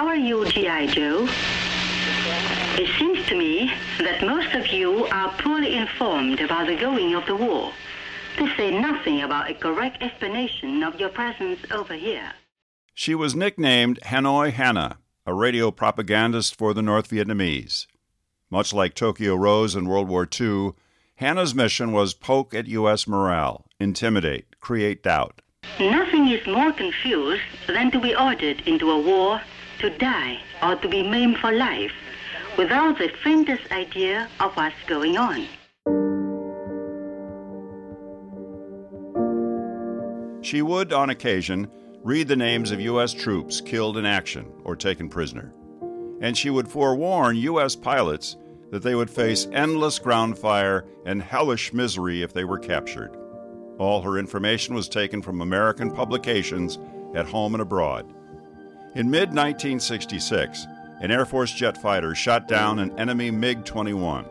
How are you, G.I. Joe? It seems to me that most of you are poorly informed about the going of the war, to say nothing about a correct explanation of your presence over here. She was nicknamed Hanoi Hannah, a radio propagandist for the North Vietnamese. Much like Tokyo Rose in World War II, Hannah's mission was poke at U.S. morale, intimidate, create doubt. Nothing is more confused than to be ordered into a war, to die, or to be maimed for life, without the faintest idea of what's going on. She would, on occasion, read the names of U.S. troops killed in action or taken prisoner. And she would forewarn U.S. pilots that they would face endless ground fire and hellish misery if they were captured. All her information was taken from American publications at home and abroad. In mid 1966, an Air Force jet fighter shot down an enemy MiG 21.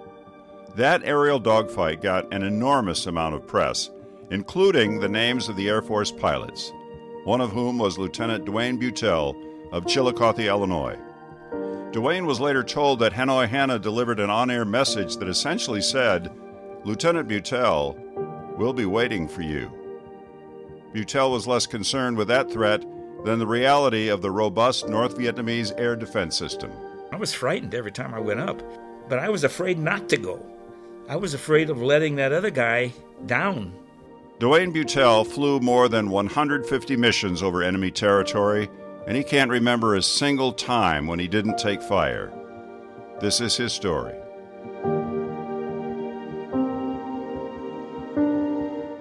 That aerial dogfight got an enormous amount of press, including the names of the Air Force pilots, one of whom was Lieutenant Duane Buttell of Chillicothe, Illinois. Duane was later told that Hanoi Hannah delivered an on air message that essentially said, Lieutenant Buttell, we'll be waiting for you. Buttell was less concerned with that threat than the reality of the robust North Vietnamese air defense system. I was frightened every time I went up, but I was afraid not to go. I was afraid of letting that other guy down. Duane Buttell flew more than 150 missions over enemy territory and he can't remember a single time when he didn't take fire. This is his story.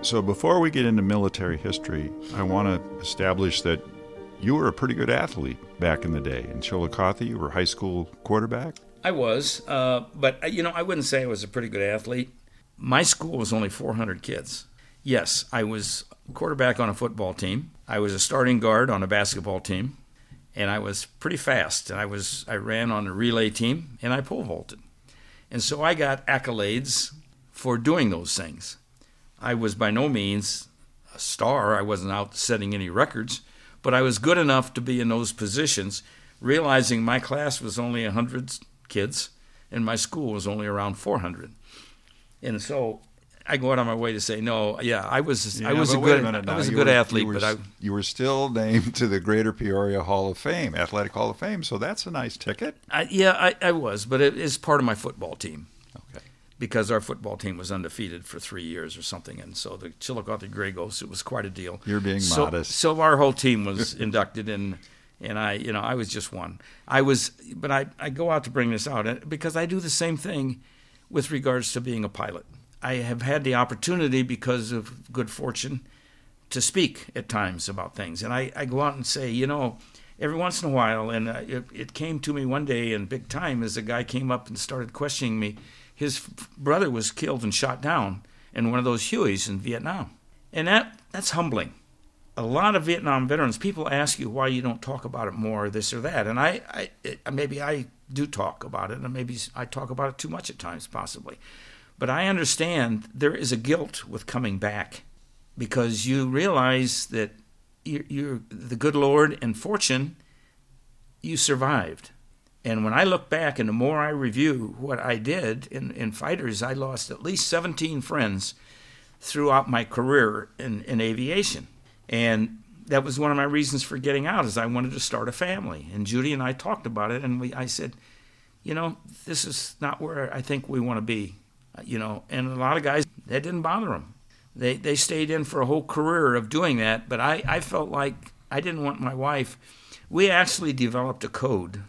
So, before we get into military history, I want to establish that you were a pretty good athlete back in the day. In Chillicothe, you were high school quarterback? I was, uh, but uh, you know, I wouldn't say I was a pretty good athlete. My school was only 400 kids. Yes, I was quarterback on a football team. I was a starting guard on a basketball team, and I was pretty fast. And I was I ran on a relay team and I pole vaulted, and so I got accolades for doing those things. I was by no means a star. I wasn't out setting any records, but I was good enough to be in those positions. Realizing my class was only hundred kids, and my school was only around 400, and so I go out on my way to say no. Yeah, I was Yeah, I was a good minute I was a You good were- athlete, you were, but I you were still named to the Greater Peoria Hall of Fame, Athletic Hall of Fame. So that's a nice ticket. I, yeah, I, I was, but it is part of my football team. Because our football team was undefeated for three years or something, and so the Chillicothe Grey Ghosts, it was quite a deal. You're being so, modest. So our whole team was inducted, and and I, you know, I was just one. I was, but I, I go out to bring this out uh, because I do the same thing with regards to being a pilot. I have had the opportunity because of good fortune to speak at times about things. And I, I go out and say, you know, every once in a while, and uh, it, it came to me one day in big time as a guy came up and started questioning me. His brother was killed and shot down in one of those Hueys in Vietnam. And that, that's humbling. A lot of Vietnam veterans, people ask you why you don't talk about it more, or this or that. And I, I it, maybe I do talk about it, and maybe I talk about it too much at times, possibly. But I understand there is a guilt with coming back because you realize that you're, you're the good Lord and fortune, you survived. And when I look back and the more I review what I did in, in fighters, I lost at least 17 friends throughout my career in, in aviation. And that was one of my reasons for getting out is I wanted to start a family. And Judy and I talked about it and we I said, you know, this is not where I think we want to be. Uh, you know, and a lot of guys that didn't bother them. They they stayed in for a whole career of doing that, but I, I felt like I didn't want my wife. We actually developed a code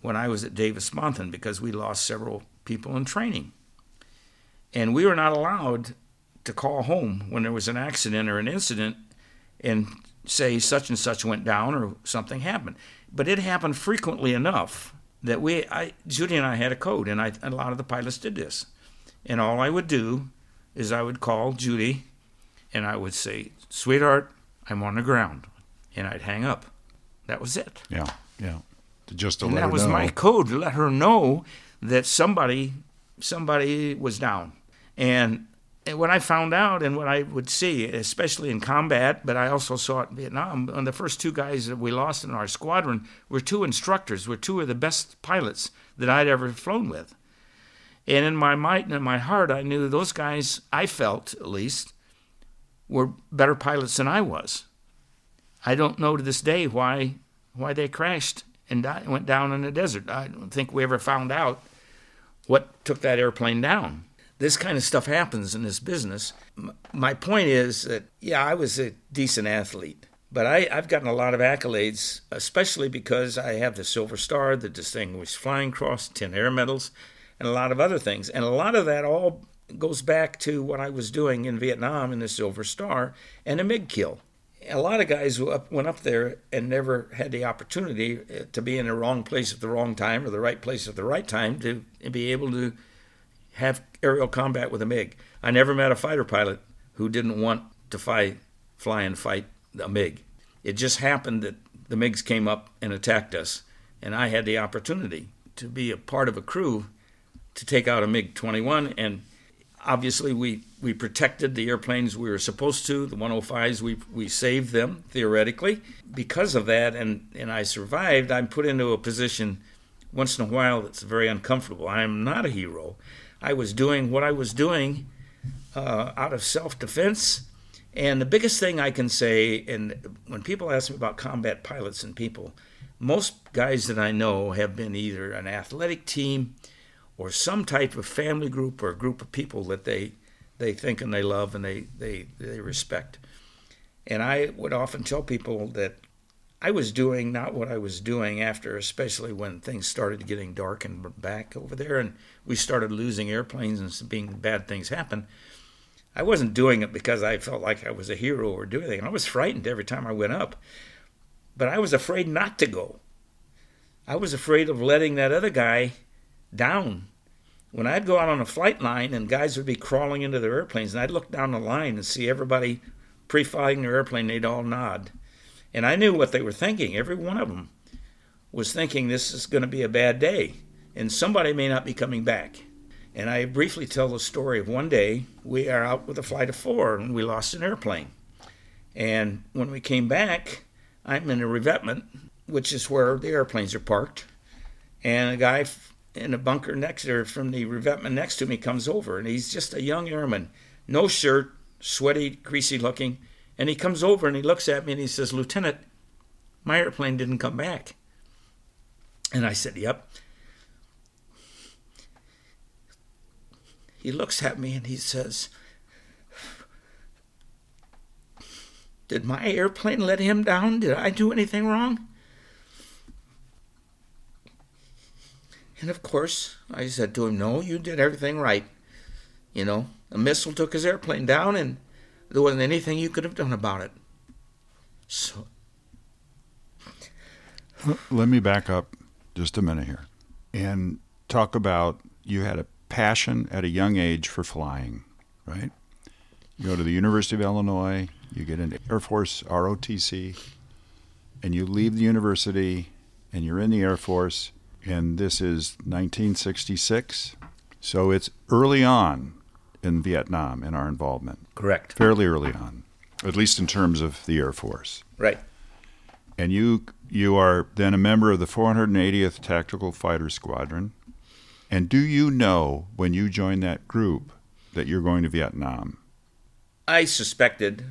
when I was at Davis Monthan because we lost several people in training. And we were not allowed to call home when there was an accident or an incident and say such and such went down or something happened. But it happened frequently enough that we, I, Judy and I had a code, and, a lot of the pilots did this. And all I would do is I would call Judy and I would say, Sweetheart, I'm on the ground. And I'd hang up. That was it. Yeah, yeah. Just to And let that her was know. my code to let her know that somebody somebody was down. And what I found out and what I would see, especially in combat, but I also saw it in Vietnam, and the first two guys that we lost in our squadron were two instructors, were two of the best pilots that I'd ever flown with. And in my mind and in my heart, I knew those guys, I felt at least, were better pilots than I was. I don't know to this day why why they crashed and died, went down in the desert. I don't think we ever found out what took that airplane down. This kind of stuff happens in this business. My point is that, yeah, I was a decent athlete, but I, have gotten a lot of accolades, especially because I have the Silver Star, the Distinguished Flying Cross, 10 Air Medals, and a lot of other things. And a lot of that all goes back to what I was doing in Vietnam in the Silver Star and a MiG kill. A lot of guys who went up there and never had the opportunity uh, to be in the wrong place at the wrong time or the right place at the right time to be able to have aerial combat with a MiG. I never met a fighter pilot who didn't want to fight, fly and fight a MiG. It just happened that the MiGs came up and attacked us, and I had the opportunity to be a part of a crew to take out a MiG 21 and obviously we, we protected the airplanes we were supposed to. The 105s, we, we saved them theoretically. Because of that, and, and I survived, I'm put into a position once in a while that's very uncomfortable. I am not a hero. I was doing what I was doing uh, out of self defense. And the biggest thing I can say, and when people ask me about combat pilots and people, most guys that I know have been either an athletic team or some type of family group or group of people that they they think and they love and they, they, they respect. And I would often tell people that I was doing not what I was doing after, especially when things started getting dark and back over there, and we started losing airplanes and being bad things happen. I wasn't doing it because I felt like I was a hero or doing anything. I was frightened every time I went up, but I was afraid not to go. I was afraid of letting that other guy down. When I'd go out on a flight line and guys would be crawling into their airplanes, and I'd look down the line and see everybody pre-flying their airplane, they'd all nod and I knew what they were thinking. Every one of them was thinking this is going to be a bad day and somebody may not be coming back. And I briefly tell the story of one day we are out with a flight of four and we lost an airplane. And when we came back, I'm in a revetment, which is where the airplanes are parked. And a guy in a bunker next there from the revetment next to me comes over, and he's just a young airman, no shirt, sweaty, greasy looking. And he comes over and he looks at me and he says, Lieutenant, my airplane didn't come back. And I said, Yep. He looks at me and he says, Did my airplane let him down? Did I do anything wrong? And of course, I said to him, No, you did everything right. You know, a missile took his airplane down and there wasn't anything you could have done about it. So. Let me back up just a minute here and talk about you had a passion at a young age for flying, right? You go to the University of Illinois, you get into Air Force ROTC, and you leave the university and you're in the Air Force, and this is 1966. So it's early on in Vietnam in our involvement. Correct. Fairly early on, at least in terms of the Air Force. Right. And you you are then a member of the 480th Tactical Fighter Squadron. And do you know when you join that group that you're going to Vietnam? I suspected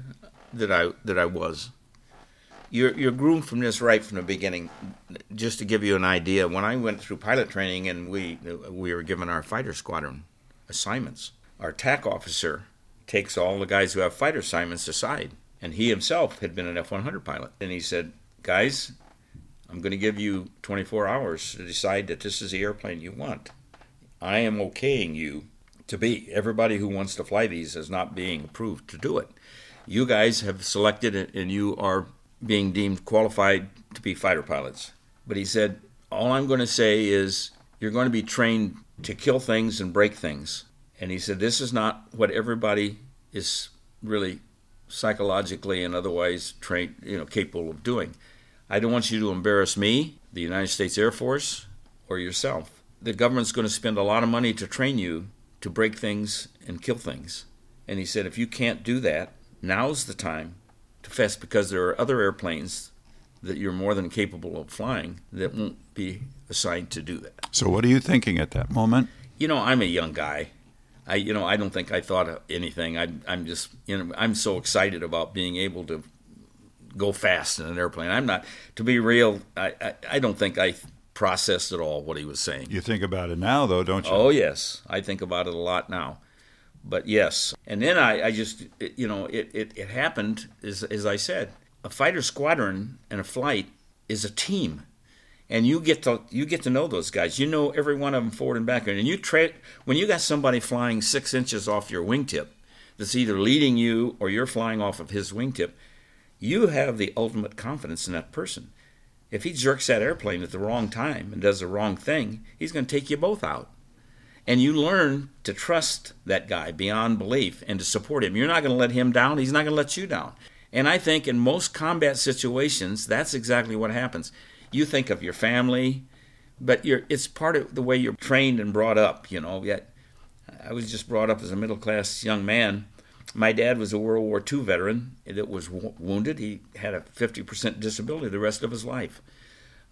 that I that I was. You're you're groomed from this right from the beginning. Just to give you an idea, when I went through pilot training and we we were given our fighter squadron assignments, our TAC officer takes all the guys who have fighter assignments aside. And he himself had been an F 100 pilot. And he said, Guys, I'm going to give you 24 hours to decide that this is the airplane you want. I am okaying you to be. Everybody who wants to fly these is not being approved to do it. You guys have selected it and you are being deemed qualified to be fighter pilots. But he said, All I'm going to say is you're going to be trained to kill things and break things. And he said, This is not what everybody is really psychologically and otherwise trained, you know, capable of doing. I don't want you to embarrass me, the United States Air Force, or yourself. The government's going to spend a lot of money to train you to break things and kill things. And he said, if you can't do that, now's the time to fest because there are other airplanes that you're more than capable of flying that won't be assigned to do that. So, what are you thinking at that moment? You know, I'm a young guy. I, you know, I don't think I thought of anything. I, I'm just, you know, I'm so excited about being able to go fast in an airplane. I'm not, to be real, I, I, I don't think I processed at all what he was saying. You think about it now, though, don't you? Oh, yes. I think about it a lot now. But yes. And then I, I just, it, you know, it, it, it happened, as, as I said, a fighter squadron and a flight is a team. And you get to you get to know those guys. You know every one of them forward and back. And you tra- when you got somebody flying six inches off your wingtip, that's either leading you or you're flying off of his wingtip, you have the ultimate confidence in that person. If he jerks that airplane at the wrong time and does the wrong thing, he's going to take you both out. And you learn to trust that guy beyond belief and to support him. You're not going to let him down, he's not going to let you down. And I think in most combat situations, that's exactly what happens. You think of your family, but it's part of the way you're trained and brought up, you know. Yet I was just brought up as a middle class young man. My dad was a World War II veteran that was wounded. He had a 50% disability the rest of his life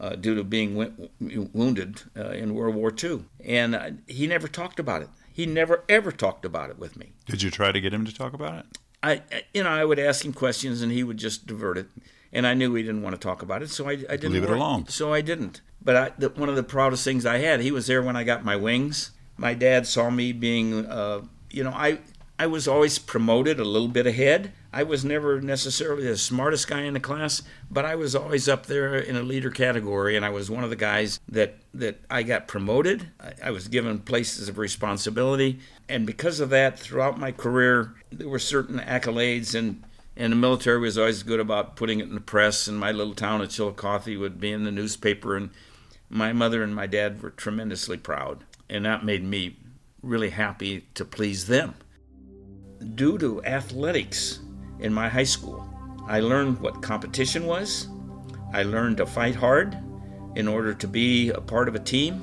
uh, due to being w- wounded uh, in World War II. And uh, he never talked about it. He never, ever talked about it with me. Did you try to get him to talk about it? I, you know, I would ask him questions and he would just divert it, and I knew he didn't want to talk about it, so I, I didn't leave it alone. So I didn't. But I, the, one of the proudest things I had, he was there when I got my wings. My dad saw me being, uh, you know, I I was always promoted a little bit ahead. I was never necessarily the smartest guy in the class, but I was always up there in a leader category, and I was one of the guys that, that I got promoted. I, I was given places of responsibility, and because of that, throughout my career, there were certain accolades, and, and the military was always good about putting it in the press, and my little town of Chillicothe would be in the newspaper, and my mother and my dad were tremendously proud, and that made me really happy to please them due to athletics in my high school. I learned what competition was. I learned to fight hard in order to be a part of a team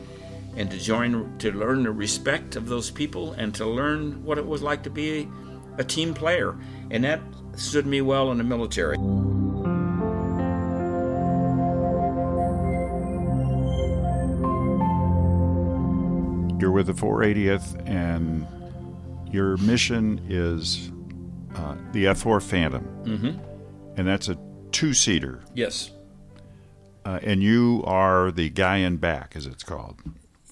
and to join to learn the respect of those people and to learn what it was like to be a, team player. And that stood me well in the military. You're with the 480th and your mission is uh, the F 4 Phantom. Mm-hmm. And that's a two seater. Yes. Uh, and you are the guy in back, as it's called.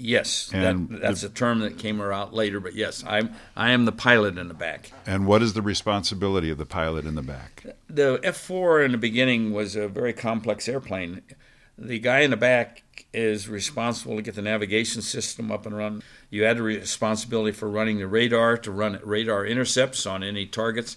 Yes, And that, that's a term that came out later, but yes, I'm I am the pilot in the back. And what is the responsibility of the pilot in the back? The F4 in the beginning was a very complex airplane. The guy in the back is responsible to get the navigation system up and run. You had the responsibility for running the radar, to run radar intercepts on any targets,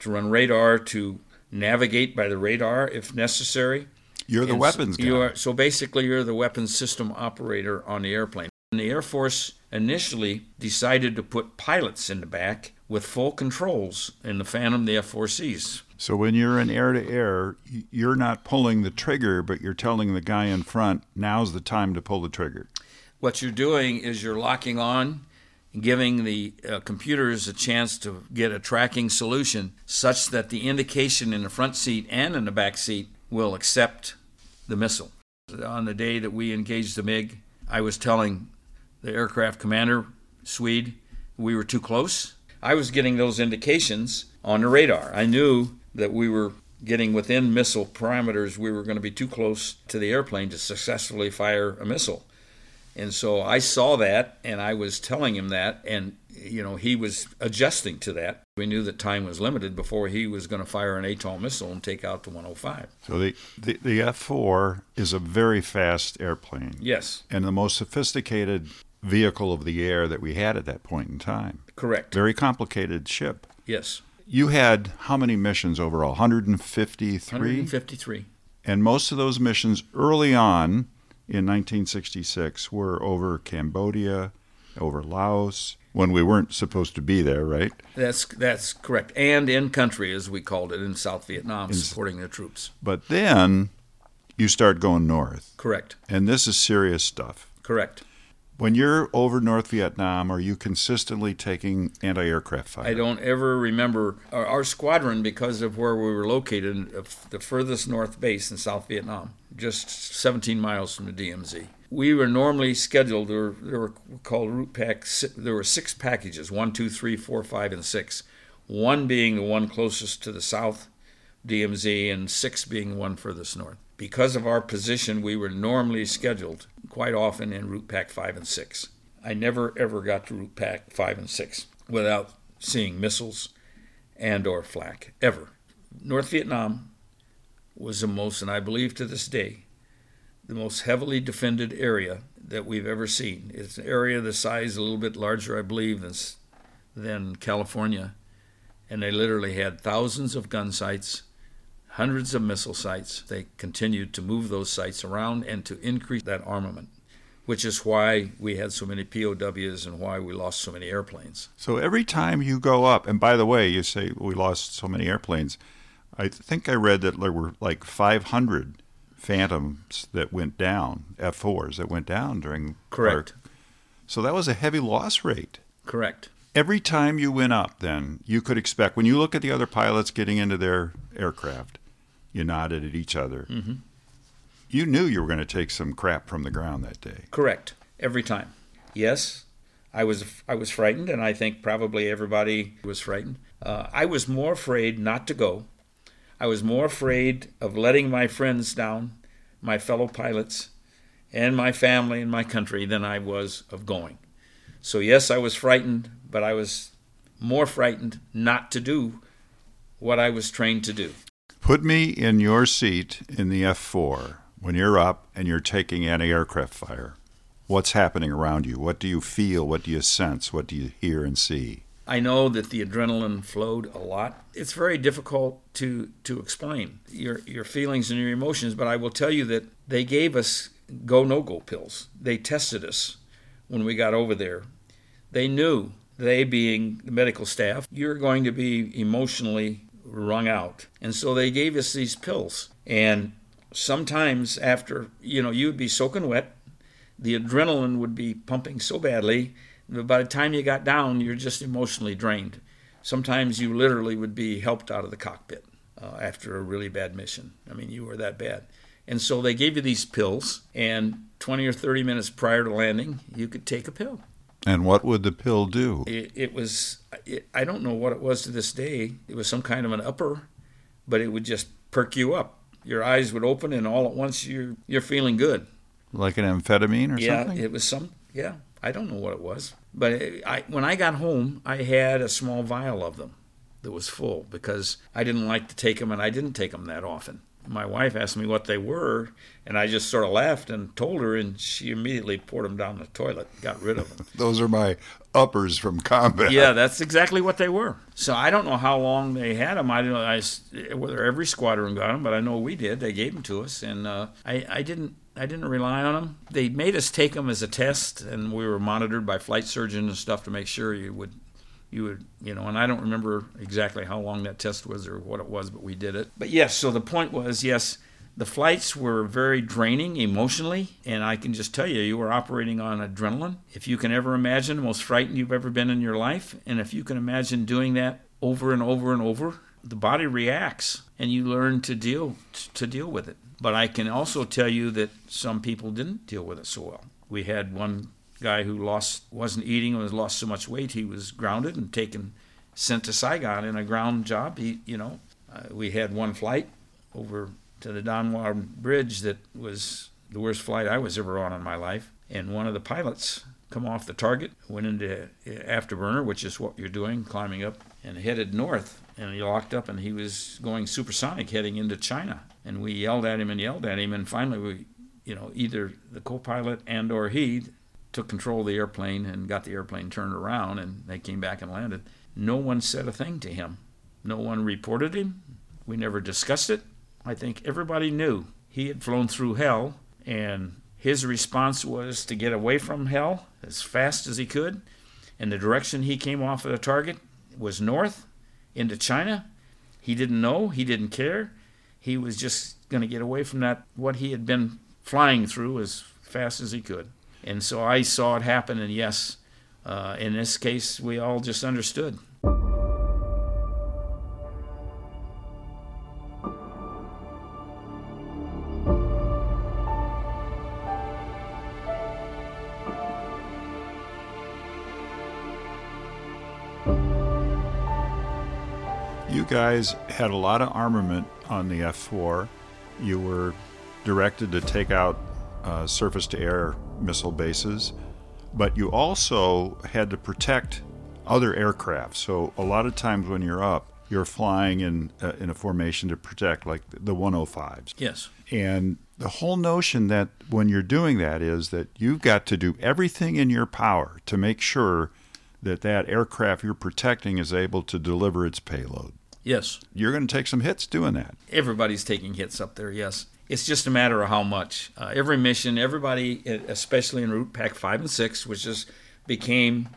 to run radar, to navigate by the radar if necessary. You're the And weapons so guy. You are, so basically, you're the weapons system operator on the airplane. And the Air Force initially decided to put pilots in the back with full controls in the Phantom, the F-4Cs. So when you're in air to air, you're not pulling the trigger, but you're telling the guy in front, now's the time to pull the trigger. What you're doing is you're locking on, giving the uh, computers a chance to get a tracking solution such that the indication in the front seat and in the back seat will accept the missile. On the day that we engaged the MiG, I was telling the aircraft commander, Swede, we were too close. I was getting those indications on the radar. I knew that we were getting within missile parameters. We were going to be too close to the airplane to successfully fire a missile. And so I saw that and I was telling him that and you know he was adjusting to that. We knew that time was limited before he was going to fire an Atoll missile and take out the 105. So the, the, the F 4 is a very fast airplane Yes, and the most sophisticated vehicle of the air that we had at that point in time. correct. Very complicated ship. Yes. You had how many missions overall? 153? 153. And most of those missions early on in 1966 were over Cambodia, over Laos, when we weren't supposed to be there, right? That's that's correct. And in country as we called it in South Vietnam In- supporting the troops. But then you start going north, Correct. and this is serious stuff. Correct. When you're over North Vietnam, are you consistently taking anti aircraft fire? I don't ever remember our, our, squadron because of where we were located, the furthest north base in South Vietnam, just 17 miles from the DMZ. We were normally scheduled, there there were called route packs, there were six packages one, two, three, four, five, and six. One being the one closest to the south DMZ, and six being one furthest north. Because of our position, we were normally scheduled quite often in route pack 5 and 6. I never ever got to route pack 5 and 6 without seeing missiles and or flak ever. North Vietnam was the most and I believe to this day the most heavily defended area that we've ever seen. It's an area the size a little bit larger I believe than than California and they literally had thousands of gun sites hundreds of missile sites. They continued to move those sites around and to increase that armament, which is why we had so many POWs and why we lost so many airplanes. So every time you go up, and by the way, you say we lost so many airplanes. I think I read that there were like 500 Phantoms that went down, F4s that went down during. Correct. Our, so that was a heavy loss rate. Correct. Every time you went up, then you could expect when you look at the other pilots getting into their aircraft, you nodded at each other. Mm-hmm. You knew you were going to take some crap from the ground that day. Correct. Every time. Yes, I was I was frightened, and I think probably everybody was frightened. Uh, I was more afraid not to go. I was more afraid of letting my friends down, my fellow pilots, and my family and my country than I was of going. So yes, I was frightened, but I was more frightened not to do what I was trained to do. Put me in your seat in the F 4 when you're up and you're taking anti aircraft fire. What's happening around you? What do you feel? What do you sense? What do you hear and see? I know that the adrenaline flowed a lot. It's very difficult to, to explain your, your feelings and your emotions, but I will tell you that they gave us go no go pills. They tested us when we got over there. They knew, they being the medical staff, you're going to be emotionally wrung out. And so they gave us these pills. And sometimes after, you know, you would be soaking wet, the adrenaline would be pumping so badly, that by the time you got down, you're just emotionally drained. Sometimes you literally would be helped out of the cockpit uh, after a really bad mission. I mean, you were that bad. And so they gave you these pills, and 20 or 30 minutes prior to landing, you could take a pill. And what would the pill do? It, it was, it, I don't know what it was to this day. It was some kind of an upper, but it would just perk you up. Your eyes would open, and all at once you're you're feeling good. Like an amphetamine or yeah, something? Yeah, it was some. Yeah, I don't know what it was, but it, I when I got home, I had a small vial of them that was full because I didn't like to take them, and I didn't take them that often my wife asked me what they were, and I just sort of laughed and told her, and she immediately poured them down the toilet, got rid of them. Those are my uppers from combat. Yeah, that's exactly what they were. So I don't know how long they had them. I don't know I, whether every squadron got them, but I know we did. They gave them to us, and uh, I, I didn't. I didn't rely on them. They made us take them as a test, and we were monitored by flight surgeons and stuff to make sure you would you would, you know, and I don't remember exactly how long that test was or what it was, but we did it. But yes, so the point was, yes, the flights were very draining emotionally, and I can just tell you, you were operating on adrenaline. If you can ever imagine the most frightened you've ever been in your life, and if you can imagine doing that over and over and over, the body reacts, and you learn to deal to deal with it. But I can also tell you that some people didn't deal with it so well. We had one guy who lost wasn't eating and was lost so much weight he was grounded and taken sent to Saigon in a ground job. He, you know, uh, we had one flight over to the Doumer Bridge that was the worst flight I was ever on in my life, and one of the pilots come off the target, went into afterburner, which is what you're doing, climbing up, and headed north. And he locked up, and he was going supersonic, heading into China. And we yelled at him and yelled at him, and finally we, you know, either the co-pilot and or he took control of the airplane and got the airplane turned around, and they came back and landed. No one said a thing to him. No one reported him. We never discussed it. I think everybody knew he had flown through hell, and his response was to get away from hell as fast as he could. And the direction he came off of the target was north into China. He didn't know, he didn't care. He was just going to get away from that, what he had been flying through as fast as he could. And so I saw it happen, and yes, uh, in this case, we all just understood. You guys had a lot of armament on the F 4. You were directed to take out uh, surface to air missile bases, but you also had to protect other aircraft. So, a lot of times when you're up, you're flying in, uh, in a formation to protect, like the 105s. Yes. And the whole notion that when you're doing that is that you've got to do everything in your power to make sure that that aircraft you're protecting is able to deliver its payload. Yes. You're going to take some hits doing that. Everybody's taking hits up there, yes. It's just a matter of how much. Uh, every mission, everybody, especially in Route Pack 5 and 6, which just became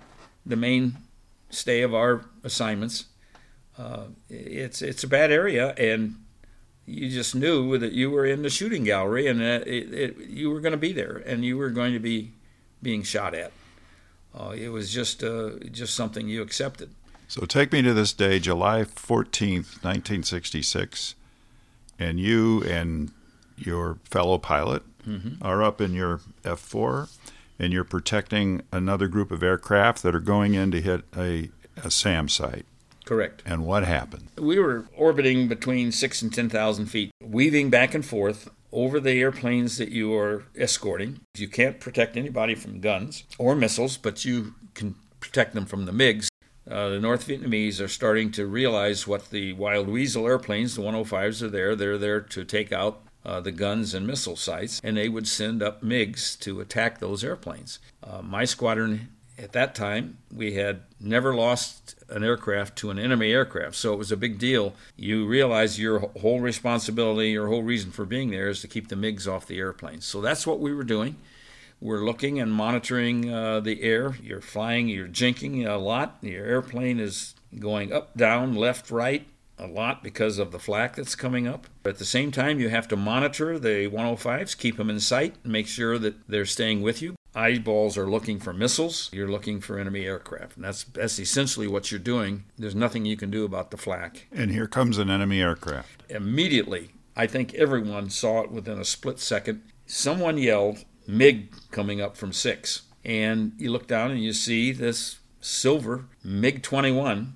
the mainstay of our assignments, uh, it's, it's a bad area, and you just knew that you were in the shooting gallery and it, it, you were going to be there and you were going to be being shot at. Uh, it was just uh, just something you accepted. So take me to this day, July 14th, 1966, and you and your fellow pilot Mm-hmm. are up in your F 4 and you're protecting another group of aircraft that are going in to hit a, a SAM site. Correct. And what happened? We were orbiting between six and 10,000 feet, weaving back and forth over the airplanes that you are escorting. You can't protect anybody from guns or missiles, but you can protect them from the MiGs. Uh, the North Vietnamese are starting to realize what the Wild Weasel airplanes, the 105s, are there. They're there to take out uh, the guns and missile sites, and they would send up MiGs to attack those airplanes. Uh, my squadron at that time, we had never lost an aircraft to an enemy aircraft, so it was a big deal. You realize your whole responsibility, your whole reason for being there is to keep the MiGs off the airplanes. So that's what we were doing. We're looking and monitoring uh, the air. You're flying, you're jinking a lot. Your airplane is going up, down, left, right a lot because of the flak that's coming up. But at the same time, you have to monitor the 105s, keep them in sight, and make sure that they're staying with you. Eyeballs are looking for missiles. You're looking for enemy aircraft. And that's that's essentially what you're doing. There's nothing you can do about the flak. And here comes an enemy aircraft. Immediately, I think everyone saw it within a split second. Someone yelled, MiG coming up from six. And you look down and you see this silver MiG 21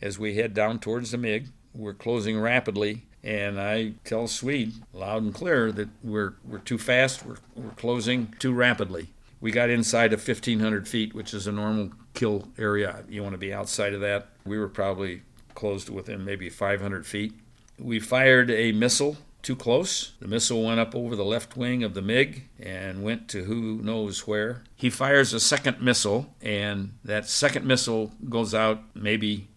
as we head down towards the MiG. We're closing rapidly, and I tell Swede loud and clear that we're, we're too fast, we're, we're closing too rapidly. We got inside of 1,500 feet, which is a normal kill area. You want to be outside of that. We were probably close to within maybe 500 feet. We fired a missile too close. The missile went up over the left wing of the MiG and went to who knows where. He fires a second missile, and that second missile goes out maybe.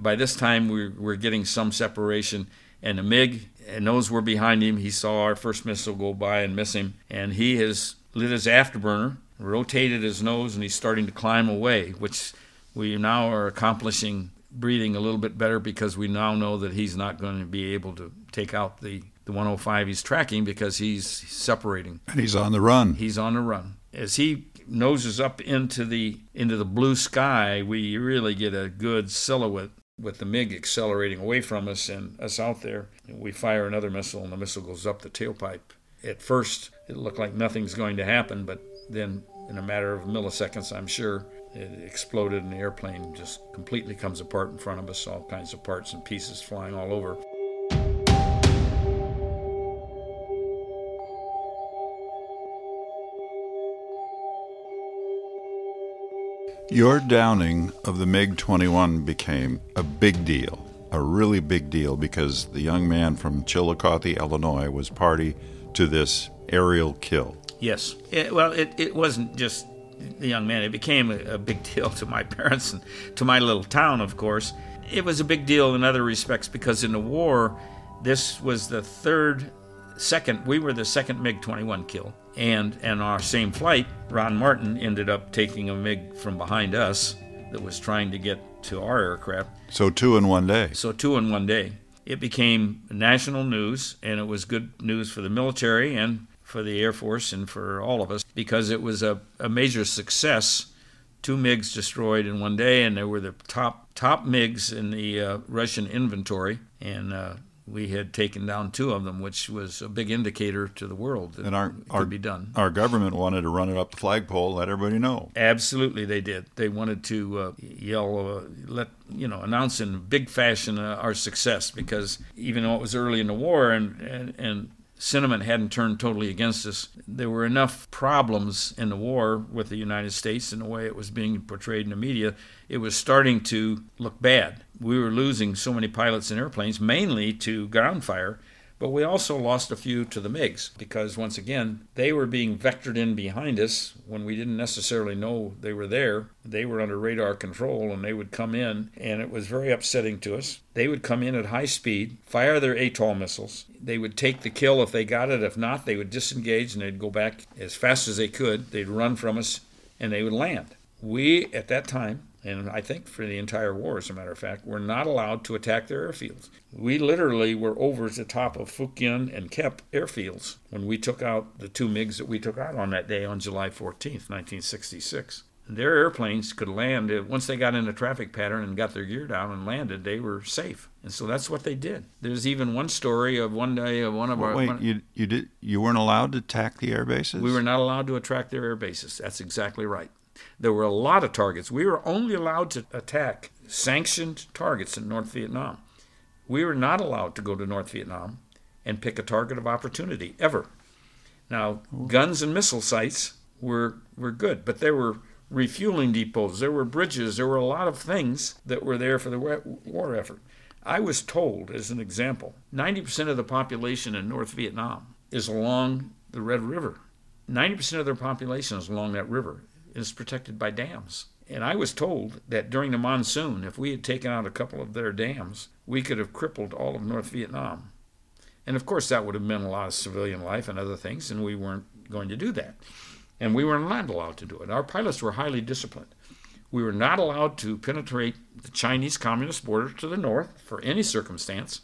By this time, we're, we're getting some separation, and the MiG knows we're behind him. He saw our first missile go by and miss him, and he has lit his afterburner, rotated his nose, and he's starting to climb away, which we now are accomplishing breathing a little bit better because we now know that he's not going to be able to take out the, the 105 he's tracking because he's separating. And he's on the run. He's on the run. As he noses up into the into the blue sky, we really get a good silhouette with the MiG accelerating away from us and us out there. We fire another missile and the missile goes up the tailpipe. At first, it looked like nothing's going to happen, but then in a matter of milliseconds, I'm sure, it exploded and the airplane just completely comes apart in front of us, all kinds of parts and pieces flying all over. Your downing of the MiG 21 became a big deal, a really big deal, because the young man from Chillicothe, Illinois, was party to this aerial kill. Yes. It, well, it, it wasn't just the young man. It became a, a, big deal to my parents and to my little town, of course. It was a big deal in other respects because in the war, this was the third, second, we were the second MiG 21 kill. And, and our same flight, Ron Martin ended up taking a MiG from behind us that was trying to get to our aircraft. So, two in one day. So, two in one day. It became national news, and it was good news for the military and for the Air Force and for all of us because it was a, a major success. Two MiGs destroyed in one day, and they were the top top MiGs in the uh, Russian inventory. And uh, we had taken down two of them, which was a big indicator to the world that And our, it our, could be done. our government wanted to run it up the flagpole, let everybody know. Absolutely, they did. They wanted to uh, yell, uh, let you know, announce in big fashion uh, our success because even though it was early in the war and and, and sentiment hadn't turned totally against us, there were enough problems in the war with the United States and the way it was being portrayed in the media. It was starting to look bad. We were losing so many pilots and airplanes, mainly to ground fire. But we also lost a few to the MiGs because, once again, they were being vectored in behind us when we didn't necessarily know they were there. They were under radar control and they would come in, and it was very upsetting to us. They would come in at high speed, fire their Atoll missiles. They would take the kill if they got it. If not, they would disengage and they'd go back as fast as they could. They'd run from us and they would land. We, at that time, and I think for the entire war, as a matter of fact, we were not allowed to attack their airfields. We literally were over the top of Phuc Yen and Kep airfields when we took out the two MiGs that we took out on that day on July 14th, 1966. Their airplanes could land uh, once they got in a traffic pattern and got their gear down and landed. They were safe, and so that's what they did. There's even one story of one day of one of Well, our. wait, one- you you did you weren't allowed to attack the air bases? we were not allowed to attack their air bases. That's exactly right. There were a lot of targets. We were only allowed to attack sanctioned targets in North Vietnam. We were not allowed to go to North Vietnam and pick a target of opportunity ever. Now, guns and missile sites were were good, but there were refueling depots, there were bridges, there were a lot of things that were there for the war effort. I was told, as an example, 90% of the population in North Vietnam is along the Red River. 90% of their population is along that river. Is protected by dams. And I was told that during the monsoon, if we had taken out a couple of their dams, we could have crippled all of North Vietnam. And of course, that would have meant a lot of civilian life and other things, and we weren't going to do that. And we were not allowed to do it. Our pilots were highly disciplined. We were not allowed to penetrate the Chinese Communist border to the north for any circumstance,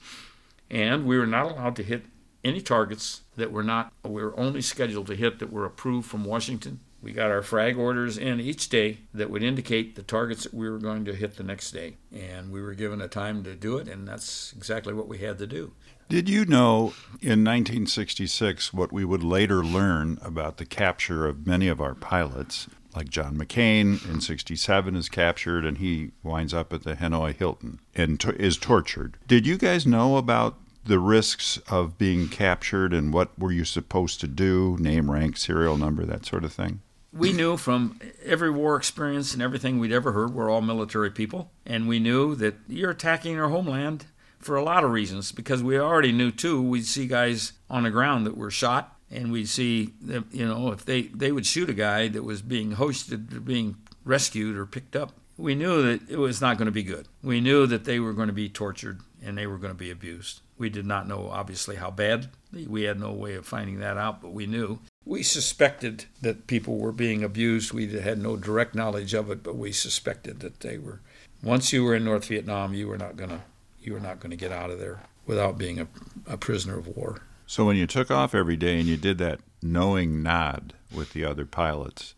and we were not allowed to hit any targets that were not, we were only scheduled to hit that were approved from Washington. We got our frag orders in each day that would indicate the targets that we were going to hit the next day. And we were given a time to do it, and that's exactly what we had to do. Did you know in 1966 what we would later learn about the capture of many of our pilots? Like John McCain in 67 is captured and he winds up at the Hanoi Hilton and to- is tortured. Did you guys know about the risks of being captured and what were you supposed to do? Name, rank, serial number, that sort of thing? We knew from every war experience and everything we'd ever heard, we're all military people, and we knew that you're attacking our homeland for a lot of reasons because we already knew too we'd see guys on the ground that were shot and we'd see that you know if they they would shoot a guy that was being hosted or being rescued or picked up. We knew that it was not going to be good. We knew that they were going to be tortured and they were going to be abused. We did not know obviously how bad we had no way of finding that out but we knew we suspected that people were being abused. We had no direct knowledge of it, but we suspected that they were. Once you were in North Vietnam, you were not gonna you were not gonna get out of there without being a, a prisoner of war. So when you took off every day and you did that knowing nod with the other pilots,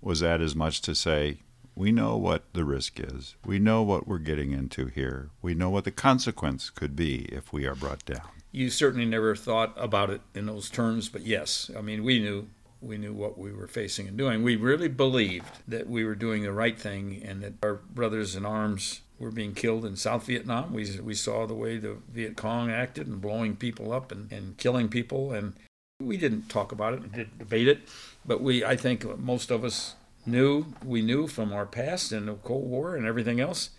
was that as much to say, we know what the risk is. We know what we're getting into here. We know what the consequence could be if we are brought down. You certainly never thought about it in those terms, but yes, I mean we knew we knew what we were facing and doing. We really believed that we were doing the right thing and that our brothers in arms were being killed in South Vietnam. We, we saw the way the Viet Cong acted and blowing people up and, and killing people. And we didn't talk about it and didn't debate it, but we I think most of us knew we knew from our past and the Cold War and everything else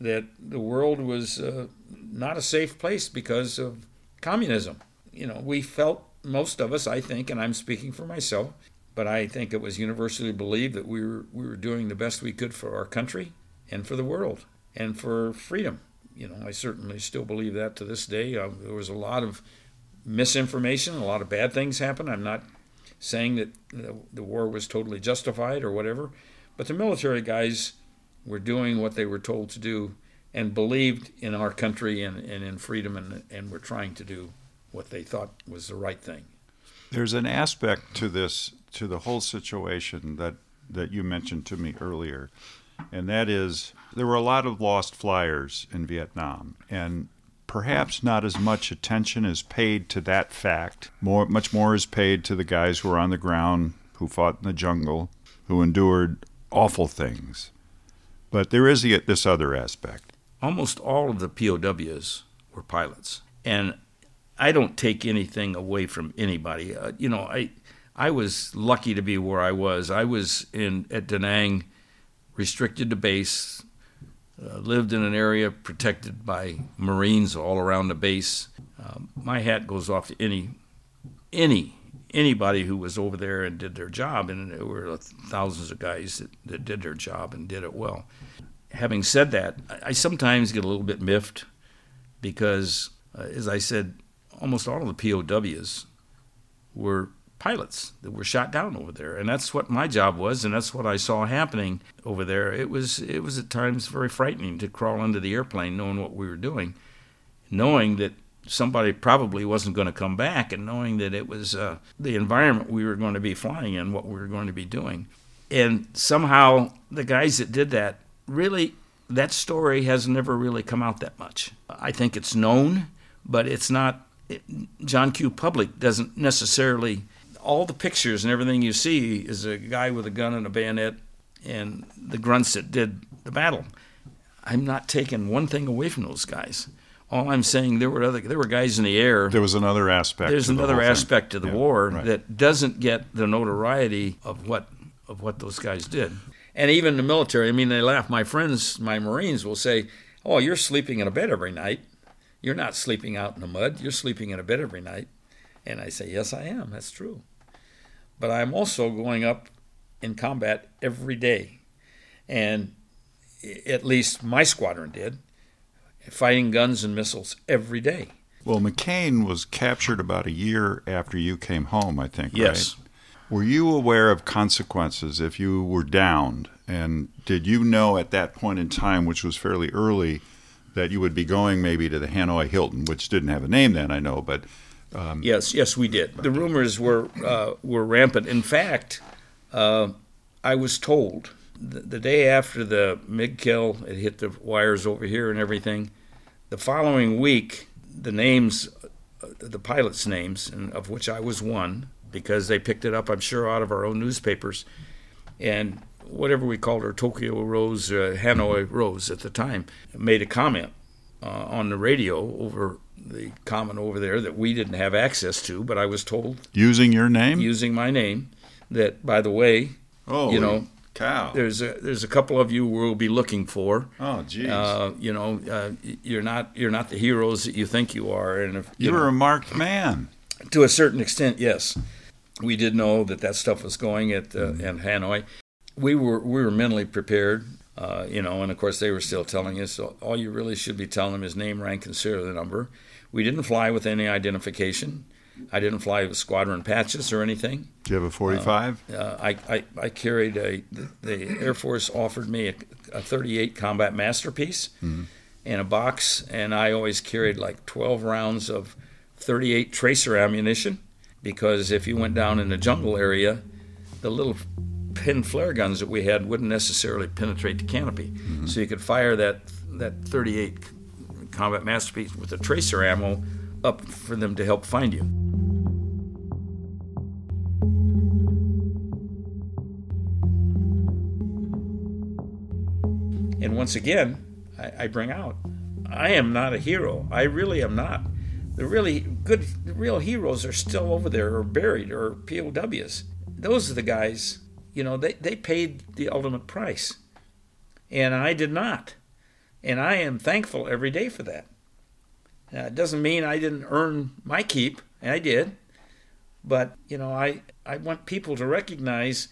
that the world was uh, not a safe place because of communism. You know, we felt most of us, I think, and I'm speaking for myself, but I think it was universally believed that we were we were doing the best we could for our country and for the world and for freedom. You know, I certainly still believe that to this day. Uh, there was a lot of misinformation, a lot of bad things happened. I'm not saying that the, the war was totally justified or whatever, but the military guys were doing what they were told to do and believed in our country and, and in freedom and, and were trying to do what they thought was the right thing. There's an aspect to this, to the whole situation that that you mentioned to me earlier, and that is there were a lot of lost flyers in Vietnam, and perhaps not as much attention is paid to that fact. More, much more is paid to the guys who were on the ground, who fought in the jungle, who endured awful things. But there is this other aspect. Almost all of the POWs were pilots, and I don't take anything away from anybody. Uh, you know, I I was lucky to be where I was. I was in at Da Nang, restricted to base, uh, lived in an area protected by Marines all around the base. Um, my hat goes off to any any anybody who was over there and did their job, and there were thousands of guys that, that did their job and did it well. Having said that, I, sometimes get a little bit miffed because, uh, as I said, almost all of the POWs were pilots that were shot down over there, and that's what my job was, and that's what I saw happening over there. It was it was at times very frightening to crawl into the airplane knowing what we were doing, knowing that somebody probably wasn't going to come back, and knowing that it was uh, the environment we were going to be flying in, what we were going to be doing, and somehow the guys that did that really that story has never really come out that much. I think it's known, but it's not. It, John Q. Public doesn't necessarily all the pictures and everything you see is a guy with a gun and a bayonet and the grunts that did the battle. I'm not taking one thing away from those guys. All I'm saying there were other there were guys in the air. There was another aspect. There's another the aspect thing. to the yeah, war right. that doesn't get the notoriety of what of what those guys did. And even the military, I mean, they laugh. My friends, my Marines, will say, "Oh, you're sleeping in a bed every night. You're not sleeping out in the mud. You're sleeping in a bed every night." And I say, "Yes, I am. That's true." but I'm also going up in combat every day. And at least my squadron did, fighting guns and missiles every day. Well, McCain was captured about a year after you came home, I think, yes. right? Were you aware of consequences if you were downed? And did you know at that point in time, which was fairly early, that you would be going maybe to the Hanoi Hilton, which didn't have a name then, I know, but um, yes, yes, we did. The rumors were uh, were rampant. In fact, uh, I was told the, the, day after the MiG kill, it hit the wires over here and everything. The following week, the names, uh, the pilots' names, and of which I was one, because they picked it up, I'm sure, out of our own newspapers, and whatever we called her, Tokyo Rose, uh, Hanoi Rose at the time, made a comment uh, on the radio over the comment over there that we didn't have access to, but I was told using your name, using my name, that by the way, oh, you know, cow, there's a there's a couple of you we'll be looking for. Oh, geez, uh, you know, uh, you're not you're not the heroes that you think you are, and if, you, were a marked man. To a certain extent. Yes, we did know that that stuff was going at uh, in Hanoi. We were we were mentally prepared. Uh, you know, and of course they were still telling us all you really should be telling them is name, rank, and serial number. We didn't fly with any identification. I didn't fly with squadron patches or anything. Do you have a 45? Uh, uh, I, I, I, carried a, the, the, Air Force offered me a, a 38 Combat Masterpiece mm-hmm. in a box, and I always carried like 12 rounds of 38 tracer ammunition because if you went down in the jungle area, the little pin flare guns that we had wouldn't necessarily penetrate the canopy. Mm-hmm. So you could fire that, that 38 combat masterpiece with a tracer ammo up for them to help find you. And once again, I, I, bring out, I am not a hero. I really am not. The really good, the real heroes are still over there or buried or POWs. Those are the guys, you know, they, they paid the ultimate price. And I did not. And I am thankful every day for that. Uh, it doesn't mean I didn't earn my keep, and I did. But, you know, I, I want people to recognize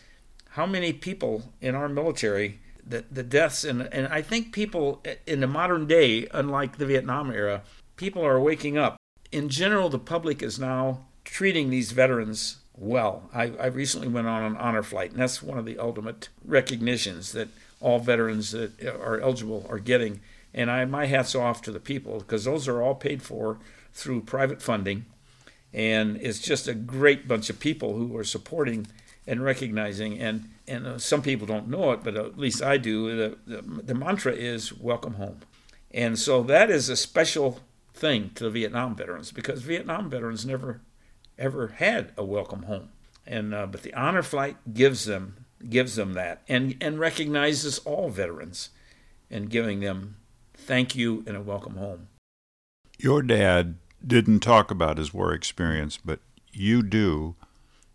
how many people in our military, the, the deaths, and, and I think people in the modern day, unlike the Vietnam era, people are waking up. In general, the public is now treating these veterans well. I, I recently went on an honor flight, and that's one of the ultimate recognitions that all veterans that are eligible are getting. And I, my hat's off to the people because those are all paid for through private funding. and it's just a great bunch of people who are supporting and recognizing and and uh, some people don't know it, but at least I do. The, the, the mantra is "Welcome home," and so that is a special thing to the Vietnam veterans because Vietnam veterans never ever had a welcome home, and uh, but the honor flight gives them gives them that and and recognizes all veterans and giving them thank you and a welcome home. Your dad didn't talk about his war experience, but you do,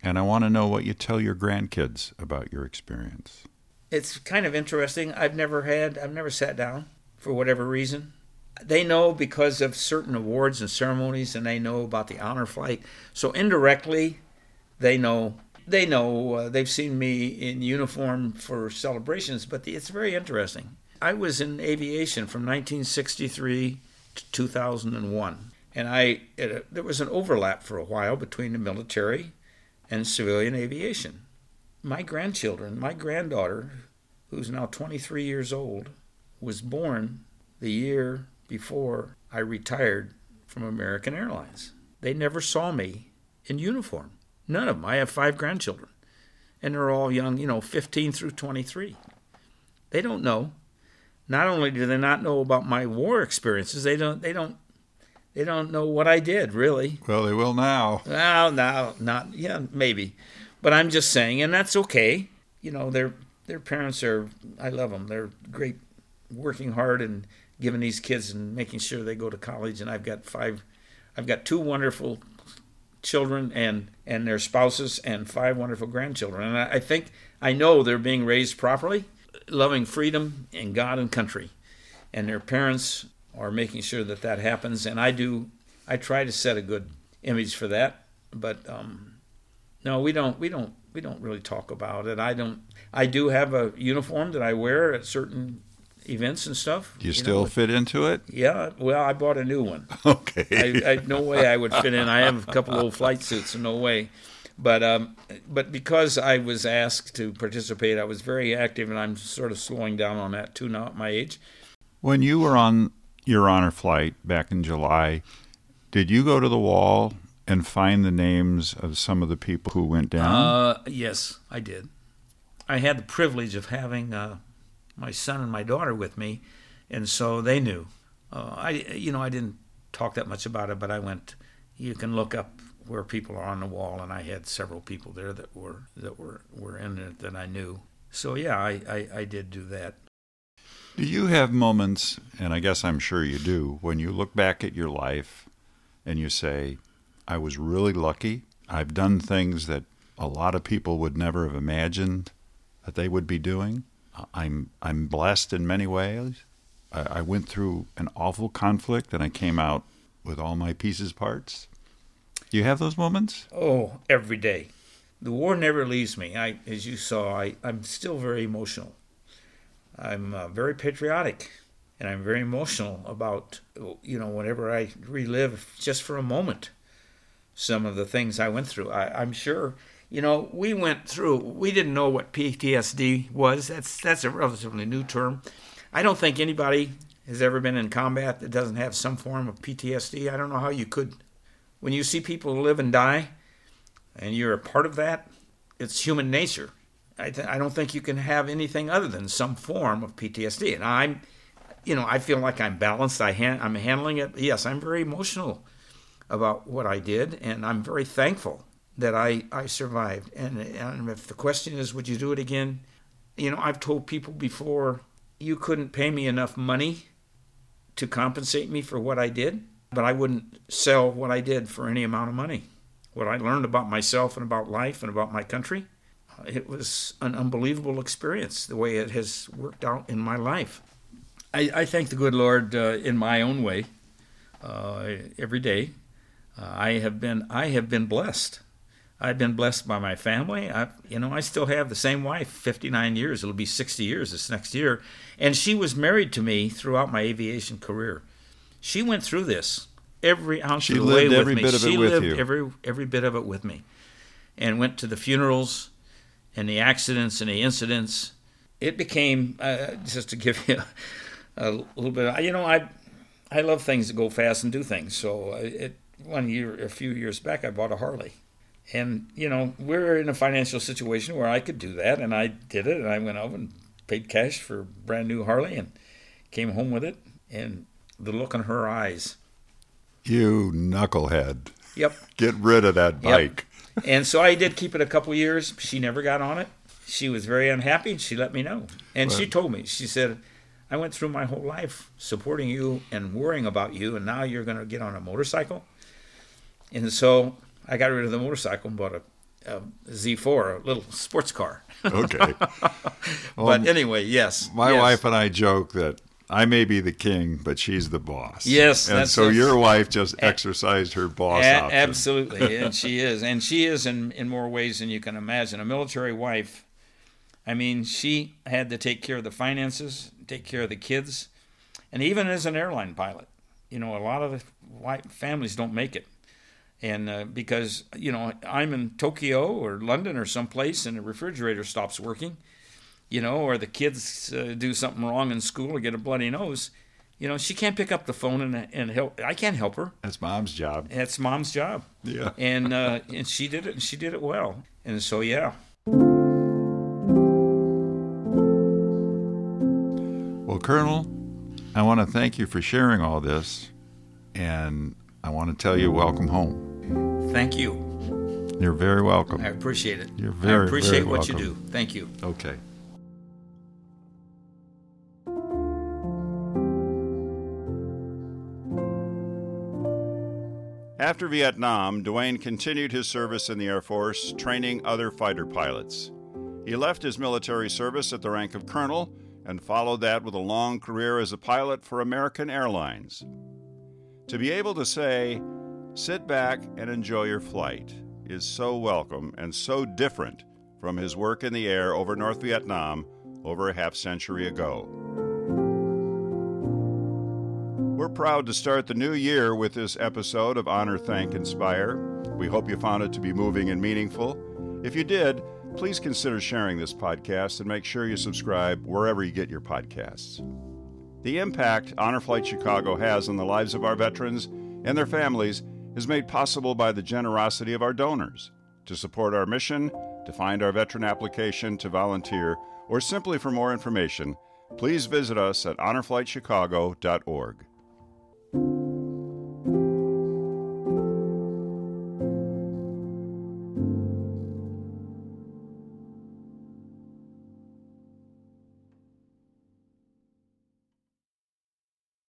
and I want to know what you tell your grandkids about your experience. It's kind of interesting. I've never had I've never sat down for whatever reason they know because of certain awards and ceremonies, and they know about the honor flight. So indirectly, they know they know uh, they've seen me in uniform for celebrations. But the, it's very interesting. I was in aviation from 1963 to 2001, and I it, there was an overlap for a while between the military and civilian aviation. My grandchildren, my granddaughter, who's now 23 years old, was born the year before I retired from American Airlines. They never saw me in uniform. None of them. I have five grandchildren, and they're all young, you know, 15 through 23. They don't know. Not only do they not know about my war experiences, they don't. They don't. They don't know what I did really. Well, they will now. Well, now, not yeah, maybe, but I'm just saying, and that's okay. You know, their their parents are. I love them. They're great, working hard and giving these kids and making sure they go to college. And I've got five, I've got two wonderful children and and their spouses and five wonderful grandchildren. And I, I think I know they're being raised properly, loving freedom and God and country, and their parents are making sure that that happens. And I do, I try to set a good image for that. But um, no, we don't, we don't, we don't really talk about it. I don't. I do have a uniform that I wear at certain events and stuff. Do you, you still know, fit into it? Yeah. Well, I bought a new one. Okay. I, I, no way I would fit in. I have a couple old flight suits, no way. But um, but because I was asked to participate, I was very active, and I'm sort of slowing down on that too now at my age. When you were on your honor flight back in July, did you go to the wall and find the names of some of the people who went down? Uh, yes, I did. I had the privilege of having uh, my son and my daughter with me, and so they knew. Uh, I, you know, I didn't talk that much about it, but I went. You can look up where people are on the wall, and I had several people there that were that were were in it that I knew. So yeah, I, I, I did do that. Do you have moments, and I guess I'm sure you do, when you look back at your life and you say, I was really lucky. I've done things that a lot of people would never have imagined that they would be doing? I'm I'm blessed in many ways. I, I went through an awful conflict and I came out with all my pieces parts. You have those moments? Oh, every day. The war never leaves me. I, as you saw, I, I'm still very emotional. I'm uh, very patriotic, and I'm very emotional about you know whenever I relive just for a moment some of the things I went through. I, I'm sure you know, we went through. We didn't know what PTSD was. That's that's a relatively new term. I don't think anybody has ever been in combat that doesn't have some form of PTSD. I don't know how you could. When you see people live and die, and you're a part of that, it's human nature. I, th- I don't think you can have anything other than some form of PTSD. And I'm, you know, I feel like I'm balanced. I ha- I'm handling it. Yes, I'm very emotional about what I did, and I'm very thankful that I, I survived. And, and if the question is, would you do it again? You know, I've told people before, you couldn't pay me enough money to compensate me for what I did, but I wouldn't sell what I did for any amount of money. What I learned about myself and about life and about my country, it was an unbelievable experience, the way it has worked out in my life. I, I thank the good Lord uh, in my own way uh, every day. Uh, I have been I have been blessed I've been blessed by my family. I, you know, I still have the same wife, 59 years. It'll be 60 years this next year, and she was married to me throughout my aviation career. She went through this every ounce she of the way with me. she lived you. every every bit of it with me, and went to the funerals, and the accidents and the incidents. It became uh, just to give you a, a little bit. You know, I I love things that go fast and do things. So uh, it one year, a few years back, I bought a Harley. And, you know, we're in a financial situation where I could do that. And I did it. And I went out and paid cash for a brand new Harley and came home with it. And the look in her eyes. You knucklehead. Yep. Get rid of that bike. Yep. and so I did keep it a couple years. She never got on it. She was very unhappy and she let me know. And she told me, she said, I went through my whole life supporting you and worrying about you, and now you're going to get on a motorcycle. And so I got rid of the motorcycle and bought a a Z4, a little sports car. Okay. but anyway, yes. My yes. wife and I joke that I may be the king, but she's the boss. Yes, and so your wife just exercised her boss A- option. absolutely, and she is, and she is in in more ways than you can imagine. A military wife. I mean, she had to take care of the finances, take care of the kids, and even as an airline pilot, you know, a lot of the white families don't make it, and uh, because you know I'm in Tokyo or London or someplace, and the refrigerator stops working, you know, or the kids uh, do something wrong in school or get a bloody nose. You know, she can't pick up the phone and, and help. I can't help her. That's mom's job. That's mom's job. Yeah. And uh, and she did it, and she did it well. And so yeah, Well, Colonel, I want to thank you for sharing all this, and I want to tell you welcome home. thank you. You're very welcome. I appreciate it. You're very, I appreciate very what you do. Thank you. Okay. After Vietnam, Duane continued his service in the Air Force, training other fighter pilots. He left his military service at the rank of colonel and followed that with a long career as a pilot for American Airlines. To be able to say, sit back and enjoy your flight, is so welcome and so different from his work in the air over North Vietnam over a half century ago. We're proud to start the new year with this episode of Honor, Thank, Inspire. We hope you found it to be moving and meaningful. If you did, please consider sharing this podcast and make sure you subscribe wherever you get your podcasts. The impact Honor Flight Chicago has on the lives of our veterans and their families is made possible by the generosity of our donors. To support our mission, to find our veteran application, to volunteer, or simply for more information, please visit us at honorflightchicago.org.